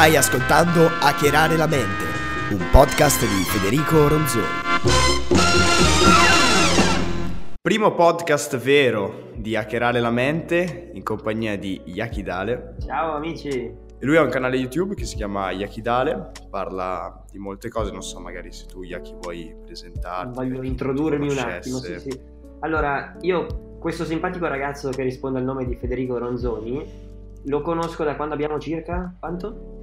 Stai ascoltando Hackerare la mente, un podcast di Federico Ronzoni. Primo podcast vero di Hackerare la mente in compagnia di Yakidale. Ciao amici. Lui ha un canale YouTube che si chiama Yakidale, parla di molte cose, non so magari se tu Yaki vuoi presentarti. Voglio introdurmi un attimo, sì, sì. Allora, io questo simpatico ragazzo che risponde al nome di Federico Ronzoni lo conosco da quando abbiamo circa quanto?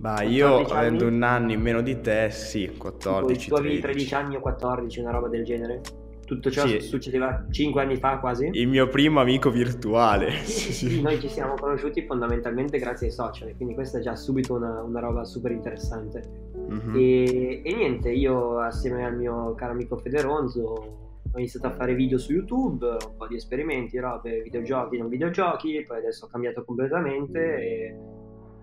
Ma io avendo un anno in meno di te, sì, 14. Tu avevi 13 anni o 14, una roba del genere? Tutto ciò sì. succedeva 5 anni fa quasi? Il mio primo amico virtuale. Sì, sì, sì, noi ci siamo conosciuti fondamentalmente grazie ai social, quindi questa è già subito una, una roba super interessante. Mm-hmm. E, e, niente, io assieme al mio caro amico Federonzo ho iniziato a fare video su YouTube, un po' di esperimenti, robe, videogiochi, non videogiochi, poi adesso ho cambiato completamente e,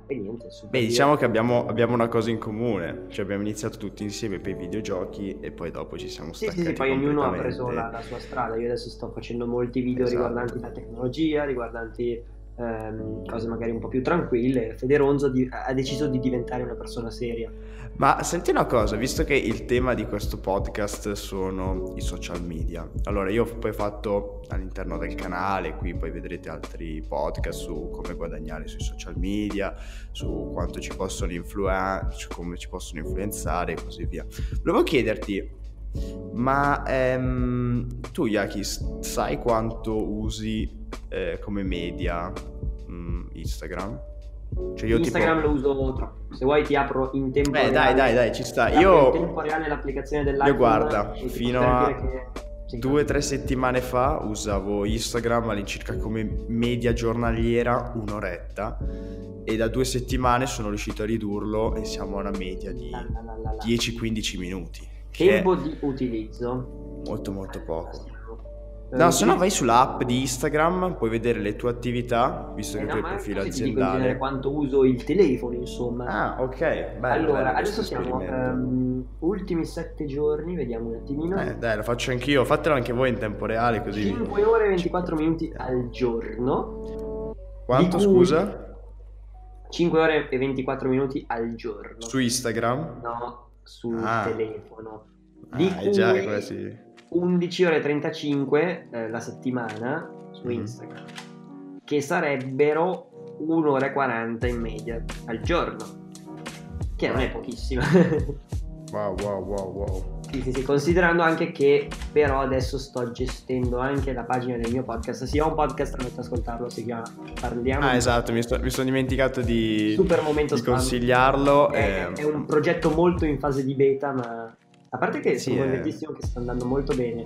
e niente. Beh, diciamo che abbiamo, abbiamo, una cosa in comune, cioè abbiamo iniziato tutti insieme per i videogiochi e poi dopo ci siamo staccati Sì, sì, poi ognuno ha preso la, la, sua strada, io adesso sto facendo molti video esatto. riguardanti la tecnologia, riguardanti ehm, cose magari un po' più tranquille, Federonzo di, ha deciso di diventare una persona seria. Ma senti una cosa, visto che il tema di questo podcast sono i social media, allora io ho poi fatto all'interno del canale, qui poi vedrete altri podcast su come guadagnare sui social media, su quanto ci possono influenzare, su come ci possono influenzare e così via. Volevo chiederti, ma ehm, tu Yaki, sai quanto usi eh, come media mh, mm, Instagram? Cioè io Instagram tipo... lo uso troppo. Se vuoi ti apro in tempo Beh, reale. dai, dai, dai, ci sta. Io in tempo reale l'applicazione dell'iPhone. Io guarda, fino a che... due o tre settimane fa usavo Instagram all'incirca come media giornaliera un'oretta e da due settimane sono riuscito a ridurlo e siamo a una media di 10-15 minuti. Tempo di utilizzo? Molto molto poco. No, se no vai sull'app di Instagram, puoi vedere le tue attività, visto eh che no, tu hai profilo aziendale. Dico quanto uso il telefono, insomma. Ah, ok. Bello, allora, bello adesso siamo um, ultimi sette giorni, vediamo un attimino. Eh, dai, lo faccio anch'io, fatelo anche voi in tempo reale così. 5 ore e 24 minuti al giorno. Quanto, scusa? 5 ore e 24 minuti al giorno. Su Instagram? No, sul ah. telefono. Di ah, cui... già, quasi 11 ore e 35 eh, la settimana su mm-hmm. Instagram, che sarebbero 1 ora e 40 in media al giorno, che non è pochissimo. wow, wow, wow, wow. Sì, sì, sì, considerando anche che però adesso sto gestendo anche la pagina del mio podcast. Sì, ho un podcast, andate ad ascoltarlo, si chiama Parliamo. Ah, esatto, mi, sto, mi sono dimenticato di, Super momento di consigliarlo. È, è, un progetto molto in fase di beta, ma a parte che sì, sono convintissimo che sta andando molto bene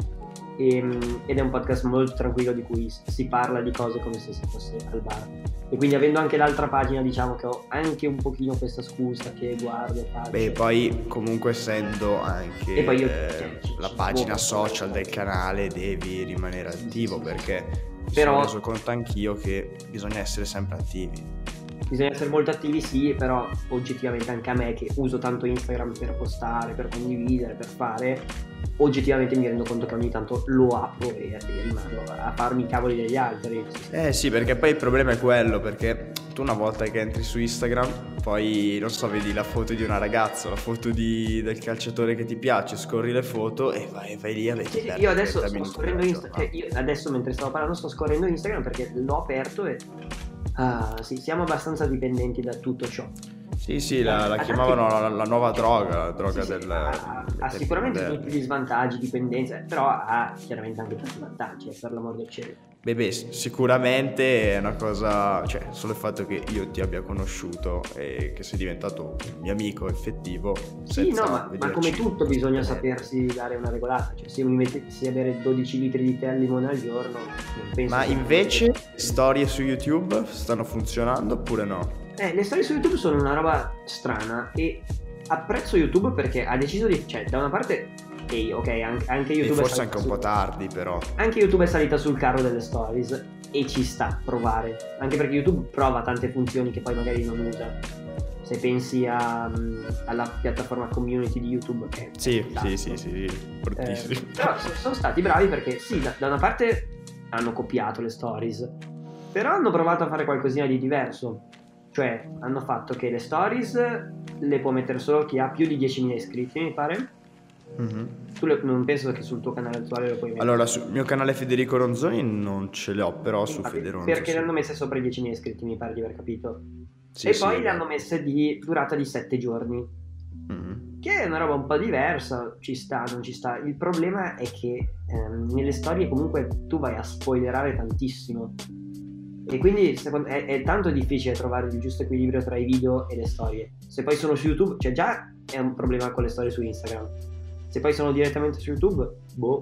e, ehm, ed è un podcast molto tranquillo di cui si parla di cose come se si fosse al bar. E quindi avendo anche l'altra pagina diciamo che ho anche un pochino questa scusa che guardo e faccio. Beh, poi comunque essendo anche io, eh, cioè, la pagina social del canale devi rimanere attivo perché mi Però... sono reso conto anch'io che bisogna essere sempre attivi bisogna essere molto attivi sì, però oggettivamente anche a me che uso tanto Instagram per postare, per condividere, per fare, oggettivamente mi rendo conto che ogni tanto lo apro e, e rimando a farmi i cavoli degli altri. Eh sì, perché poi il problema è quello, perché tu una volta che entri su Instagram, poi non so, vedi la foto di una ragazza, la foto di, del calciatore che ti piace, scorri le foto e vai, vai lì a vedere. Sì, sì, io adesso sto scorrendo Instagram, cioè io adesso mentre stavo parlando sto scorrendo Instagram perché l'ho aperto e Uh, sì, siamo abbastanza dipendenti da tutto ciò. Sì, sì, la, la chiamavano la, la, nuova droga, la droga sì, del... Sì, ha, ha sicuramente tutti gli svantaggi, dipendenze, però ha chiaramente anche tanti vantaggi, eh, per l'amor del cielo. Beh, beh, sicuramente è una cosa, cioè, solo il fatto che io ti abbia conosciuto e che sei diventato un mio amico effettivo. Sì, no, ma, ma, come tutto bisogna sapersi dare una regolata, cioè se mi mettessi a bere 12 litri di tè al limone al giorno, non penso... Ma invece le storie su YouTube stanno funzionando oppure no? Eh, le storie su YouTube sono una roba strana e apprezzo YouTube perché ha deciso di... cioè, da una parte ok, ok, anche, YouTube... E forse anche un su... po' tardi però. Anche YouTube è salita sul carro delle stories e ci sta provare. Anche perché YouTube prova tante funzioni che poi magari non usa. Se pensi a, alla piattaforma community di YouTube che Sì, sì, sì, sì, fortissimo. Eh, però sono stati bravi perché sì, da, da una parte hanno copiato le stories, però hanno provato a fare qualcosina di diverso. Cioè, hanno fatto che le stories le può mettere solo chi ha più di 10.000 iscritti, mi pare. Mm-hmm. Tu le, non penso che sul tuo canale attuale lo puoi mettere. Allora, sul mio canale Federico Ronzoni non ce le ho, però su Federico Perché sì. le hanno messe sopra i 10.000 iscritti, mi pare di aver capito. Sì, e sì, poi le hanno messe di durata di 7 giorni. Mm-hmm. Che è una roba un po' diversa, ci sta, non ci sta. Il problema è che ehm, nelle storie comunque tu vai a spoilerare tantissimo. E quindi secondo, è, è, tanto difficile trovare il giusto equilibrio tra i video e le storie. Se poi sono su YouTube, cioè già è un problema con le storie su Instagram. Se poi sono direttamente su YouTube, boh.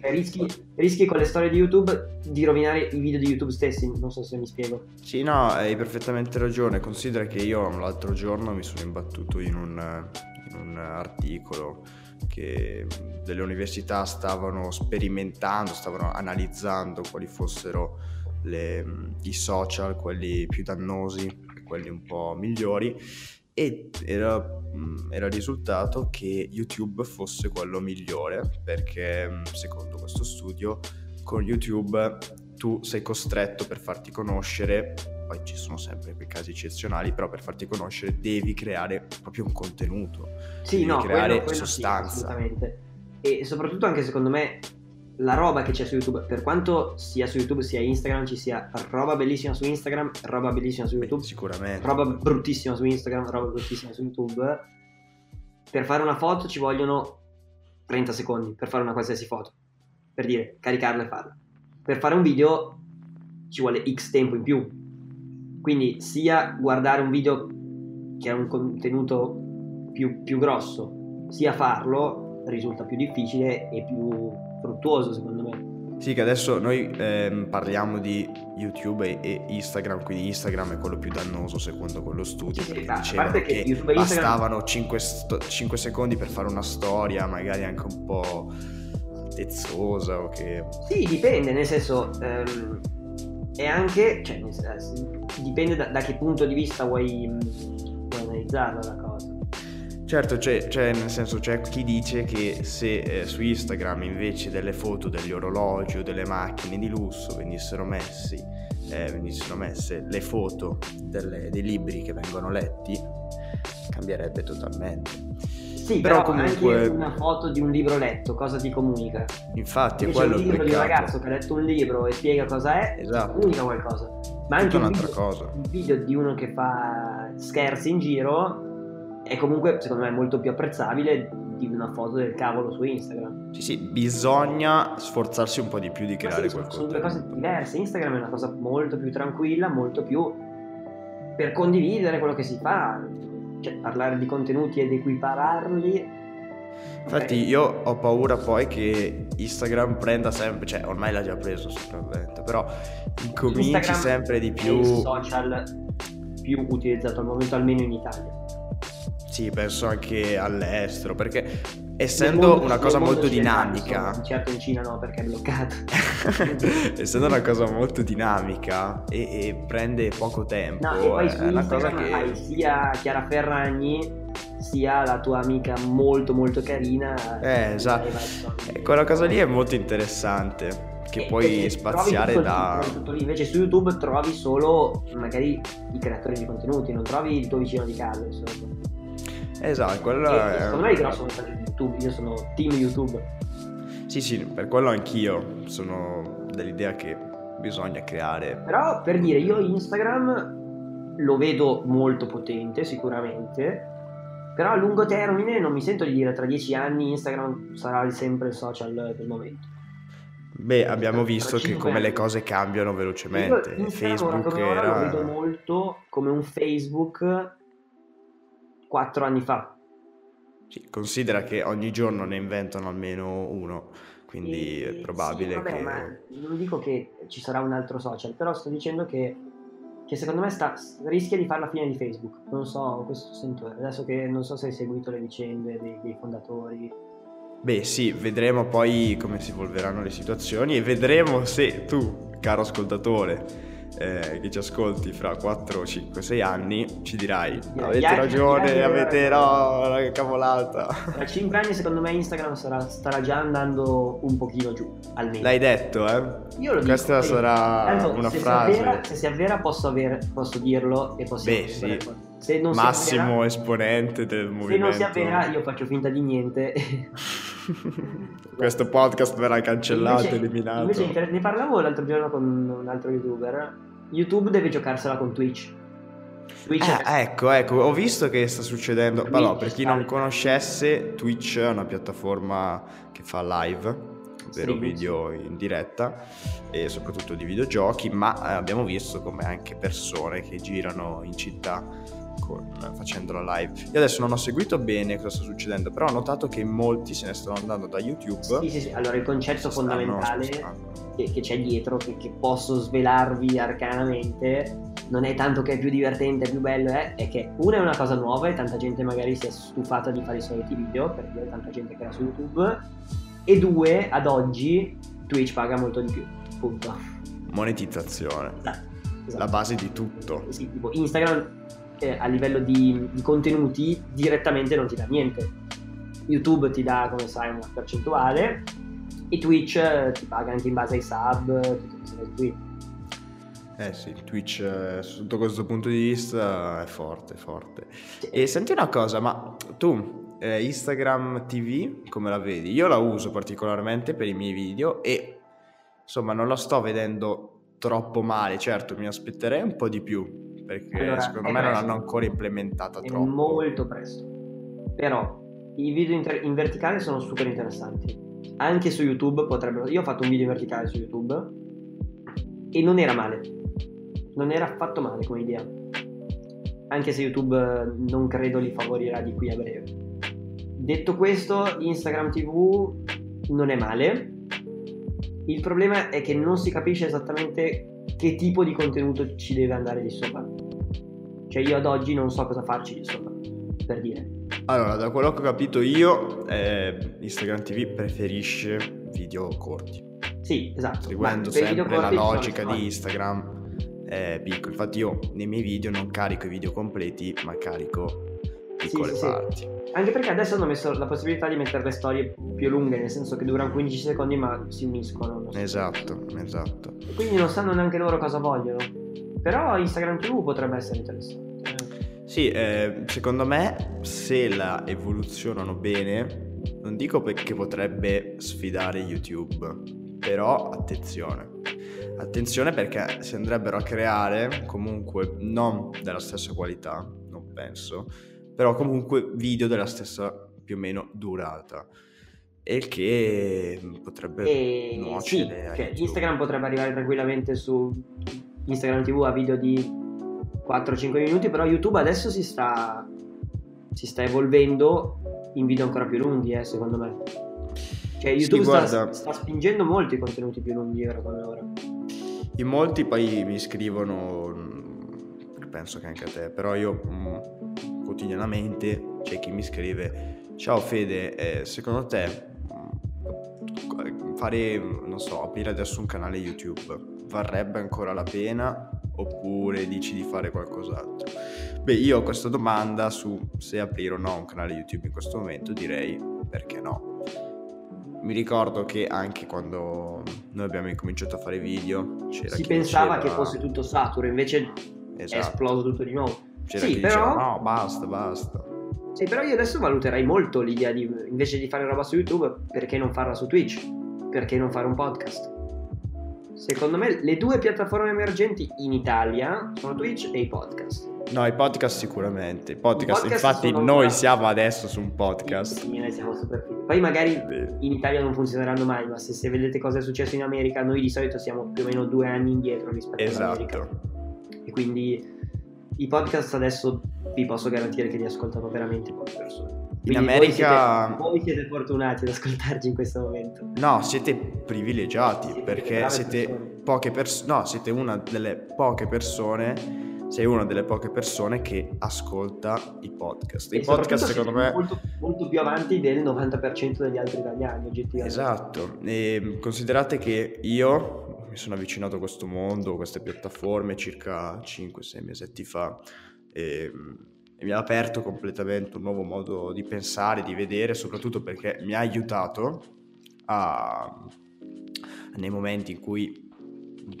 Cioè, rischi, rischi con le storie di YouTube di rovinare i video di YouTube stessi. Non so se mi spiego. Sì, no, hai perfettamente ragione. Considera che io l'altro giorno mi sono imbattuto in un, in un articolo che delle università stavano sperimentando, stavano analizzando quali fossero le, i social, quelli più dannosi e quelli un po' migliori e era, mm, era risultato che YouTube fosse quello migliore perché mm, secondo questo studio con YouTube tu sei costretto per farti conoscere poi ci sono sempre quei casi eccezionali, però per farti conoscere devi creare proprio un contenuto, sì, devi no, creare quello, quello sostanza. Sì, assolutamente. E soprattutto anche secondo me la roba che c'è su YouTube, per quanto sia su YouTube sia Instagram, ci sia roba bellissima su Instagram, roba bellissima su YouTube, Beh, sicuramente. roba bruttissima su Instagram, roba bruttissima su YouTube, per fare una foto ci vogliono 30 secondi per fare una qualsiasi foto, per dire caricarla e farla. Per fare un video ci vuole X tempo in più. Quindi sia guardare un video che ha un contenuto più, più grosso, sia farlo risulta più difficile e più fruttuoso secondo me. Sì, che adesso noi ehm, parliamo di YouTube e, Instagram, quindi Instagram è quello più dannoso secondo quello studio, sì, perché dicevano che, che bastavano Instagram... 5, sto- 5, secondi per fare una storia, magari anche un po' altezzosa o che... Sì, dipende, nel senso... Ehm, è anche... Cioè, eh, dipende da, da, che punto di vista vuoi, vuoi analizzarla la cosa. Certo, c'è, c'è, nel senso c'è chi dice che se eh, su Instagram invece delle foto degli orologi o delle macchine di lusso venissero, messi, eh, venissero messe le foto delle, dei libri che vengono letti, cambierebbe totalmente. Sì, però, però comunque... anche una foto di un libro letto, cosa ti comunica? Infatti, è quello un libro di un ragazzo che ha letto un libro e spiega cosa è, esatto. comunica qualcosa. Ma anche un video, cosa. un video di uno che fa scherzi in giro è comunque secondo me molto più apprezzabile di una foto del cavolo su Instagram. Sì, sì, bisogna sforzarsi un po' di più di creare sì, qualcosa. Sono due cose diverse. Instagram è una cosa molto più tranquilla, molto più per condividere quello che si fa, cioè parlare di contenuti ed equipararli. Infatti okay. io ho paura poi che Instagram prenda sempre, cioè ormai l'ha già preso sopravvento, però incominci Instagram sempre di più... È il social più utilizzato al momento, almeno in Italia. Sì, penso anche all'estero, perché essendo mondo, una cosa molto dinamica... Certo in Cina no, perché è bloccato. essendo una cosa molto dinamica e, e prende poco tempo, no, e poi è una cosa che... hai sia Chiara Ferragni sia la tua amica molto molto carina. Eh, esatto. E quella cosa lì è molto interessante che puoi spaziare tutto da... Tutto lì. Invece su YouTube trovi solo magari i creatori di contenuti, non trovi il tuo vicino di casa, insomma. Esatto, quello e, è... Secondo me il grosso vantaggio di YouTube, io sono team YouTube. Sì, sì, per quello anch'io sono dell'idea che bisogna creare. Però per dire, io Instagram lo vedo molto potente sicuramente, però a lungo termine non mi sento di dire tra dieci anni Instagram sarà sempre il social del momento. Beh, abbiamo visto che come le cose cambiano velocemente. Io Facebook era... lo vedo molto come un Facebook quattro anni fa. Sì, considera che ogni giorno ne inventano almeno uno, quindi e, è probabile sì, vabbè, che... Ma non dico che ci sarà un altro social, però sto dicendo che, che secondo me sta, rischia di fare la fine di Facebook. Non so, questo sento adesso che non so se hai seguito le vicende dei, dei fondatori. Beh sì, vedremo poi come si evolveranno le situazioni e vedremo se tu, caro ascoltatore, eh, che ci ascolti fra 4, 5, 6 anni ci dirai avete ragione, avete no, che cavolata. Tra 5 anni secondo me Instagram sarà, starà già andando un pochino giù, almeno. L'hai detto, eh? Io lo Questa dico, sarà tanto, una se frase. Si avvera, se si avvera posso, avere, posso dirlo e possiamo Beh, sì. Se non Massimo si avvera, esponente del movimento. Se non si avvera io faccio finta di niente. Questo podcast verrà cancellato, invece, eliminato. Invece ne parlavo l'altro giorno con un altro youtuber. YouTube deve giocarsela con Twitch. Twitch eh, è... Ecco, ecco, ho visto che sta succedendo. Twitch Però per chi non conoscesse, Twitch è una piattaforma che fa live, ovvero video in diretta e soprattutto di videogiochi, ma eh, abbiamo visto come anche persone che girano in città con, facendo la live. Io adesso non ho seguito bene cosa sta succedendo, però ho notato che molti se ne stanno andando da YouTube. Sì, sì, sì. Allora il concetto fondamentale che, che, c'è dietro, che, che, posso svelarvi arcanamente, non è tanto che è più divertente, è più bello, eh, è che una è una cosa nuova e tanta gente magari si è stufata di fare i soliti video, perché è tanta gente che era su YouTube, e due, ad oggi, Twitch paga molto di più, punto. Monetizzazione. Esatto. Esatto. La base di tutto. Sì, tipo Instagram eh, a livello di, di, contenuti direttamente non ti dà niente. YouTube ti dà, come sai, una percentuale e Twitch eh, ti paga anche in base ai sub, tutte queste cose qui. Eh sì, Twitch eh, sotto questo punto di vista è forte, forte. E senti una cosa, ma tu eh, Instagram TV come la vedi? Io la uso particolarmente per i miei video e insomma non la sto vedendo troppo male, certo mi aspetterei un po' di più perché allora, secondo me presto. non l'hanno ancora implementata è troppo. molto presto. Però i video inter- in verticale sono super interessanti. Anche su YouTube potrebbero... Io ho fatto un video in verticale su YouTube e non era male. Non era affatto male come idea. Anche se YouTube non credo li favorirà di qui a breve. Detto questo, Instagram TV non è male. Il problema è che non si capisce esattamente che tipo di contenuto ci deve andare di sopra. Cioè io ad oggi non so cosa farci di sopra, per dire. Allora, da quello che ho capito io, eh, Instagram TV preferisce video corti. Sì, esatto. Seguendo sempre la logica di Instagram è piccolo. Infatti io nei miei video non carico i video completi, ma carico piccole sì, parti. Sì. Anche perché adesso hanno messo la possibilità di mettere le storie più lunghe, nel senso che durano 15 secondi ma si uniscono. Esatto, esatto. E quindi non sanno neanche loro cosa vogliono. Però Instagram TV potrebbe essere interessante. Sì, eh, secondo me se la evoluzionano bene, non dico perché potrebbe sfidare YouTube, però attenzione. Attenzione perché si andrebbero a creare comunque non della stessa qualità, non penso, però comunque video della stessa più o meno durata e che potrebbe e nuocere sì, cioè, Instagram potrebbe arrivare tranquillamente su Instagram TV a video di 4-5 minuti però YouTube adesso si sta si sta evolvendo in video ancora più lunghi eh, secondo me. Cioè YouTube sì, sta, sta, spingendo molto i contenuti più lunghi ora come ora. In molti poi mi scrivono mm, penso che anche a te però io mm, quotidianamente c'è chi mi scrive ciao Fede, eh, secondo te mm, fare, non so, aprire adesso un canale YouTube varrebbe ancora la pena oppure dici di fare qualcos'altro? Beh, io ho questa domanda su se aprire o no un canale YouTube in questo momento direi perché no. Mi ricordo che anche quando noi abbiamo incominciato a fare video c'era si pensava diceva... che fosse tutto saturo, invece esatto. è esploso tutto di nuovo. C'era sì, però... diceva no, basta, basta. Sì, però io adesso valuterei molto l'idea di, invece di fare roba su YouTube, perché non farla su Twitch? Perché non fare un podcast? Secondo me le due piattaforme emergenti in Italia sono Twitch e i podcast. No, i podcast sicuramente. I podcast, I podcast infatti noi una... siamo adesso su un podcast. Sì, noi siamo super. Poi magari in Italia non funzioneranno mai, ma se, se, vedete cosa è successo in America, noi di solito siamo più o meno due anni indietro rispetto esatto. all'America. E quindi i podcast adesso vi posso garantire che li ascoltano veramente poche persone. Quindi in America... Voi siete, voi siete, fortunati ad ascoltarci in questo momento. No, siete privilegiati siete perché siete persone. poche persone... No, siete una delle poche persone... Sei una delle poche persone che ascolta i podcast. I podcast secondo me... Molto, molto più avanti del 90% degli altri italiani, oggettivamente. Esatto. E considerate che io mi sono avvicinato a questo mondo, a queste piattaforme circa 5-6 mesetti fa e, e, mi ha aperto completamente un nuovo modo di pensare, di vedere, soprattutto perché mi ha aiutato a, nei momenti in cui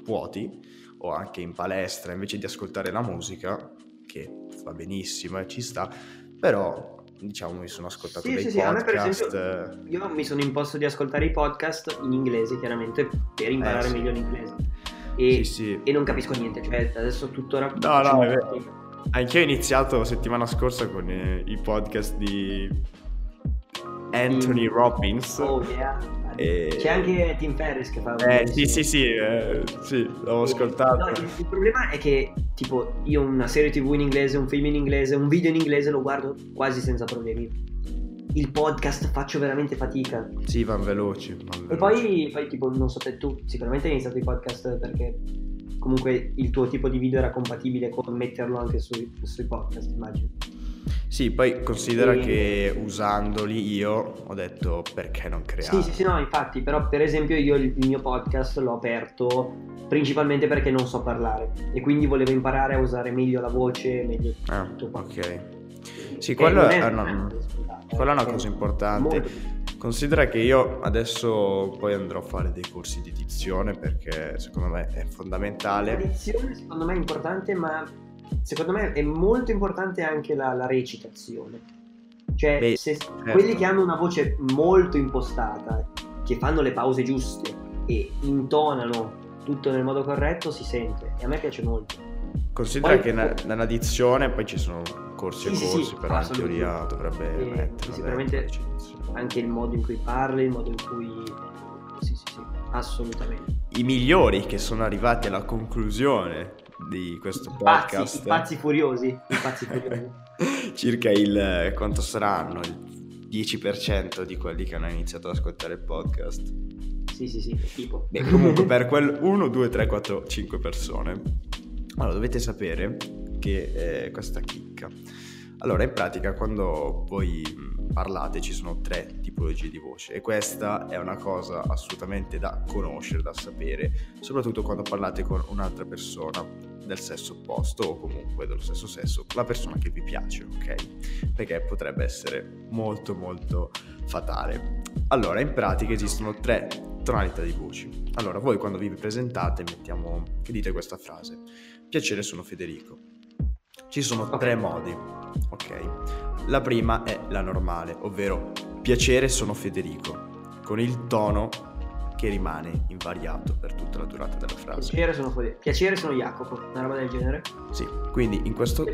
vuoti o anche in palestra, invece di ascoltare la musica, che va benissimo e ci sta, però diciamo mi sono ascoltato sì, dei sì, podcast. Sì, esempio, io mi sono imposto di ascoltare i podcast in inglese, chiaramente, per imparare eh, meglio l'inglese. E, e, non capisco niente, cioè adesso tuttora... No, no, è Anche io ho iniziato settimana scorsa con eh, i podcast di Anthony in... Robbins. Oh yeah. E... C'è anche Tim Ferris che fa... Eh sì sì sì, eh, sì, l'avevo ascoltato. No, il, il, problema è che tipo io una serie tv in inglese, un film in inglese, un video in inglese lo guardo quasi senza problemi. Il podcast faccio veramente fatica. Sì, vanno veloci. Van veloci. E poi, poi tipo, non so te, tu sicuramente hai iniziato i podcast perché comunque il tuo tipo di video era compatibile con metterlo anche sui, sui podcast, immagino. Sì, poi considera e... che usandoli io ho detto perché non creare. Sì, sì, sì, no, infatti, però per esempio io il mio podcast l'ho aperto principalmente perché non so parlare e quindi volevo imparare a usare meglio la voce, meglio ah, tutto. Ok. Sì, quello è, è, una, quella è una cosa importante. Considera che io adesso poi andrò a fare dei corsi di dizione perché secondo me è fondamentale. La dizione secondo me è importante, ma secondo me è molto importante anche la, la recitazione. Cioè, Beh, se certo. quelli che hanno una voce molto impostata, che fanno le pause giuste e intonano tutto nel modo corretto, si sente. E a me piace molto. Considera poi, che nella dizione poi ci sono corsi sì, e corsi, sì, però in teoria dovrebbe e, mettere. Sicuramente anche il modo in cui parli, il modo in cui... Sì, sì, sì, assolutamente. I migliori che sono arrivati alla conclusione di questo podcast. Pazzi, I pazzi furiosi. I pazzi furiosi. Circa il quanto saranno il 10% di quelli che hanno iniziato ad ascoltare il podcast. Sì, sì, sì, tipo. Beh, comunque per quel 1, 2, 3, 4, 5 persone. Allora, dovete sapere che eh, questa chicca. Allora, in pratica, quando voi parlate ci sono tre tipologie di voce e questa è una cosa assolutamente da conoscere, da sapere, soprattutto quando parlate con un'altra persona del sesso opposto o comunque dello stesso sesso, la persona che vi piace, ok? Perché potrebbe essere molto molto fatale. Allora, in pratica esistono tre tonalità di voci. Allora, voi quando vi presentate, mettiamo che dite questa frase: Piacere, sono Federico. Ci sono tre modi, ok? La prima è la normale, ovvero piacere, sono Federico, con il tono che rimane invariato per tutta la durata della frase. Piacere sono, piacere sono Jacopo, una roba del genere? Sì, quindi in questo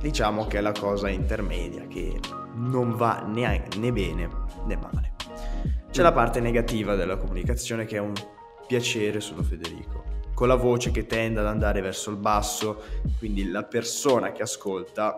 diciamo che è la cosa intermedia che non va né, né bene né male. C'è mm. la parte negativa della comunicazione che è un piacere sono Federico, con la voce che tende ad andare verso il basso, quindi la persona che ascolta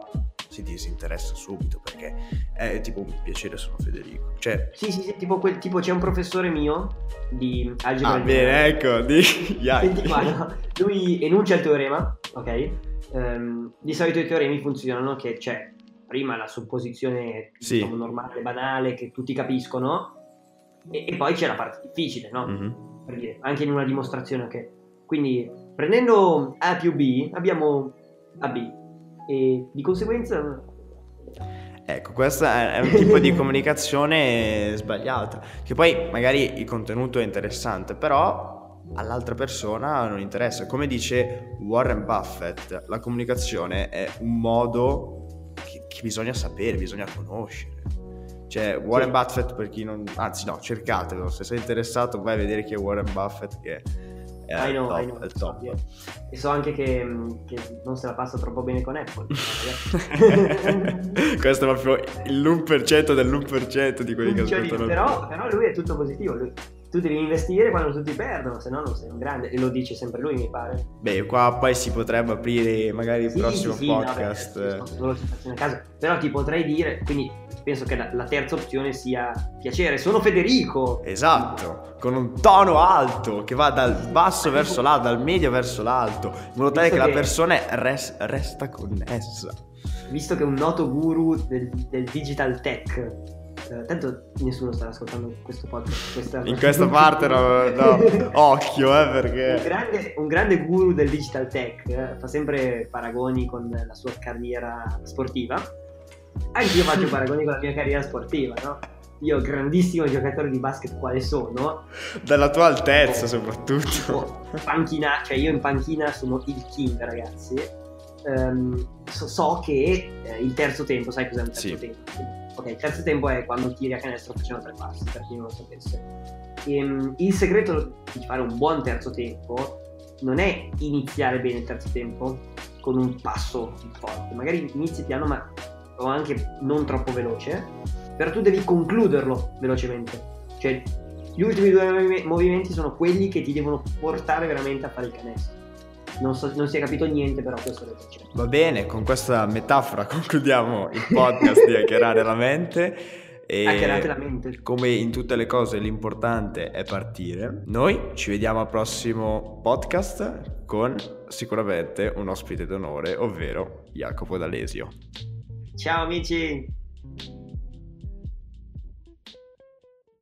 si disinteressa subito perché è tipo un piacere sono Federico. Cioè... Sì, sì, sì, tipo, quel, tipo c'è un professore mio di algebra. Ah, bene, ecco, di... Senti qua, no? lui enuncia il teorema, ok? Um, di solito i teoremi funzionano che c'è prima la supposizione sì. diciamo, normale, banale, che tutti capiscono, e, e, poi c'è la parte difficile, no? Mm-hmm. Per dire, anche in una dimostrazione che... Quindi, prendendo A più B, abbiamo AB e di conseguenza... Ecco, questo è un tipo di comunicazione sbagliata, che poi magari il contenuto è interessante, però all'altra persona non interessa. Come dice Warren Buffett, la comunicazione è un modo che, che bisogna sapere, bisogna conoscere. Cioè, Warren sì. Buffett, per chi non... Anzi, no, cercatelo. Se sei interessato, vai a vedere chi è Warren Buffett, che è I know, top, I know, top. So, e so anche che, che, non se la passa troppo bene con Apple. Questo è proprio l'1% dell'1% di quelli che ascoltano. Però, però lui è tutto positivo. Lui, tu devi investire quando tutti perdono, se no non sei un grande. E lo dice sempre lui, mi pare. Beh, qua poi si potrebbe aprire magari il sì, prossimo sì, podcast. No, beh. Però ti potrei dire, quindi penso che la, la, terza opzione sia piacere. Sono Federico. Esatto, con un tono alto che va dal basso verso l'alto, dal medio verso l'alto, in modo tale che, che, la persona res, resta connessa. Visto che un noto guru del, del digital tech Uh, tanto nessuno sta ascoltando questo podcast. Questa... In questa parte no, no. occhio eh, perché... Un grande, un grande, guru del digital tech eh, fa sempre paragoni con la sua carriera sportiva. Anche io faccio paragoni con la mia carriera sportiva, no? Io, grandissimo giocatore di basket quale sono... Dalla tua altezza soprattutto. Panchina, cioè io in panchina sono il king ragazzi. Um, so, so, che eh, il terzo tempo, sai cos'è il terzo sì. tempo? Ok, il terzo tempo è quando tiri a canestro facendo tre passi, per chi non lo sapesse. E, um, il segreto di fare un buon terzo tempo non è iniziare bene il terzo tempo con un passo forte, magari inizi piano ma o anche non troppo veloce, però tu devi concluderlo velocemente. Cioè, gli ultimi due movimenti sono quelli che ti devono portare veramente a fare il canestro. Non, so, non si è capito niente, però questo è concetto. Va bene, con questa metafora concludiamo il podcast di Hackerare la mente. E Hackerate la mente. Come in tutte le cose, l'importante è partire. Noi ci vediamo al prossimo podcast con sicuramente un ospite d'onore, ovvero Jacopo D'Alesio. Ciao amici!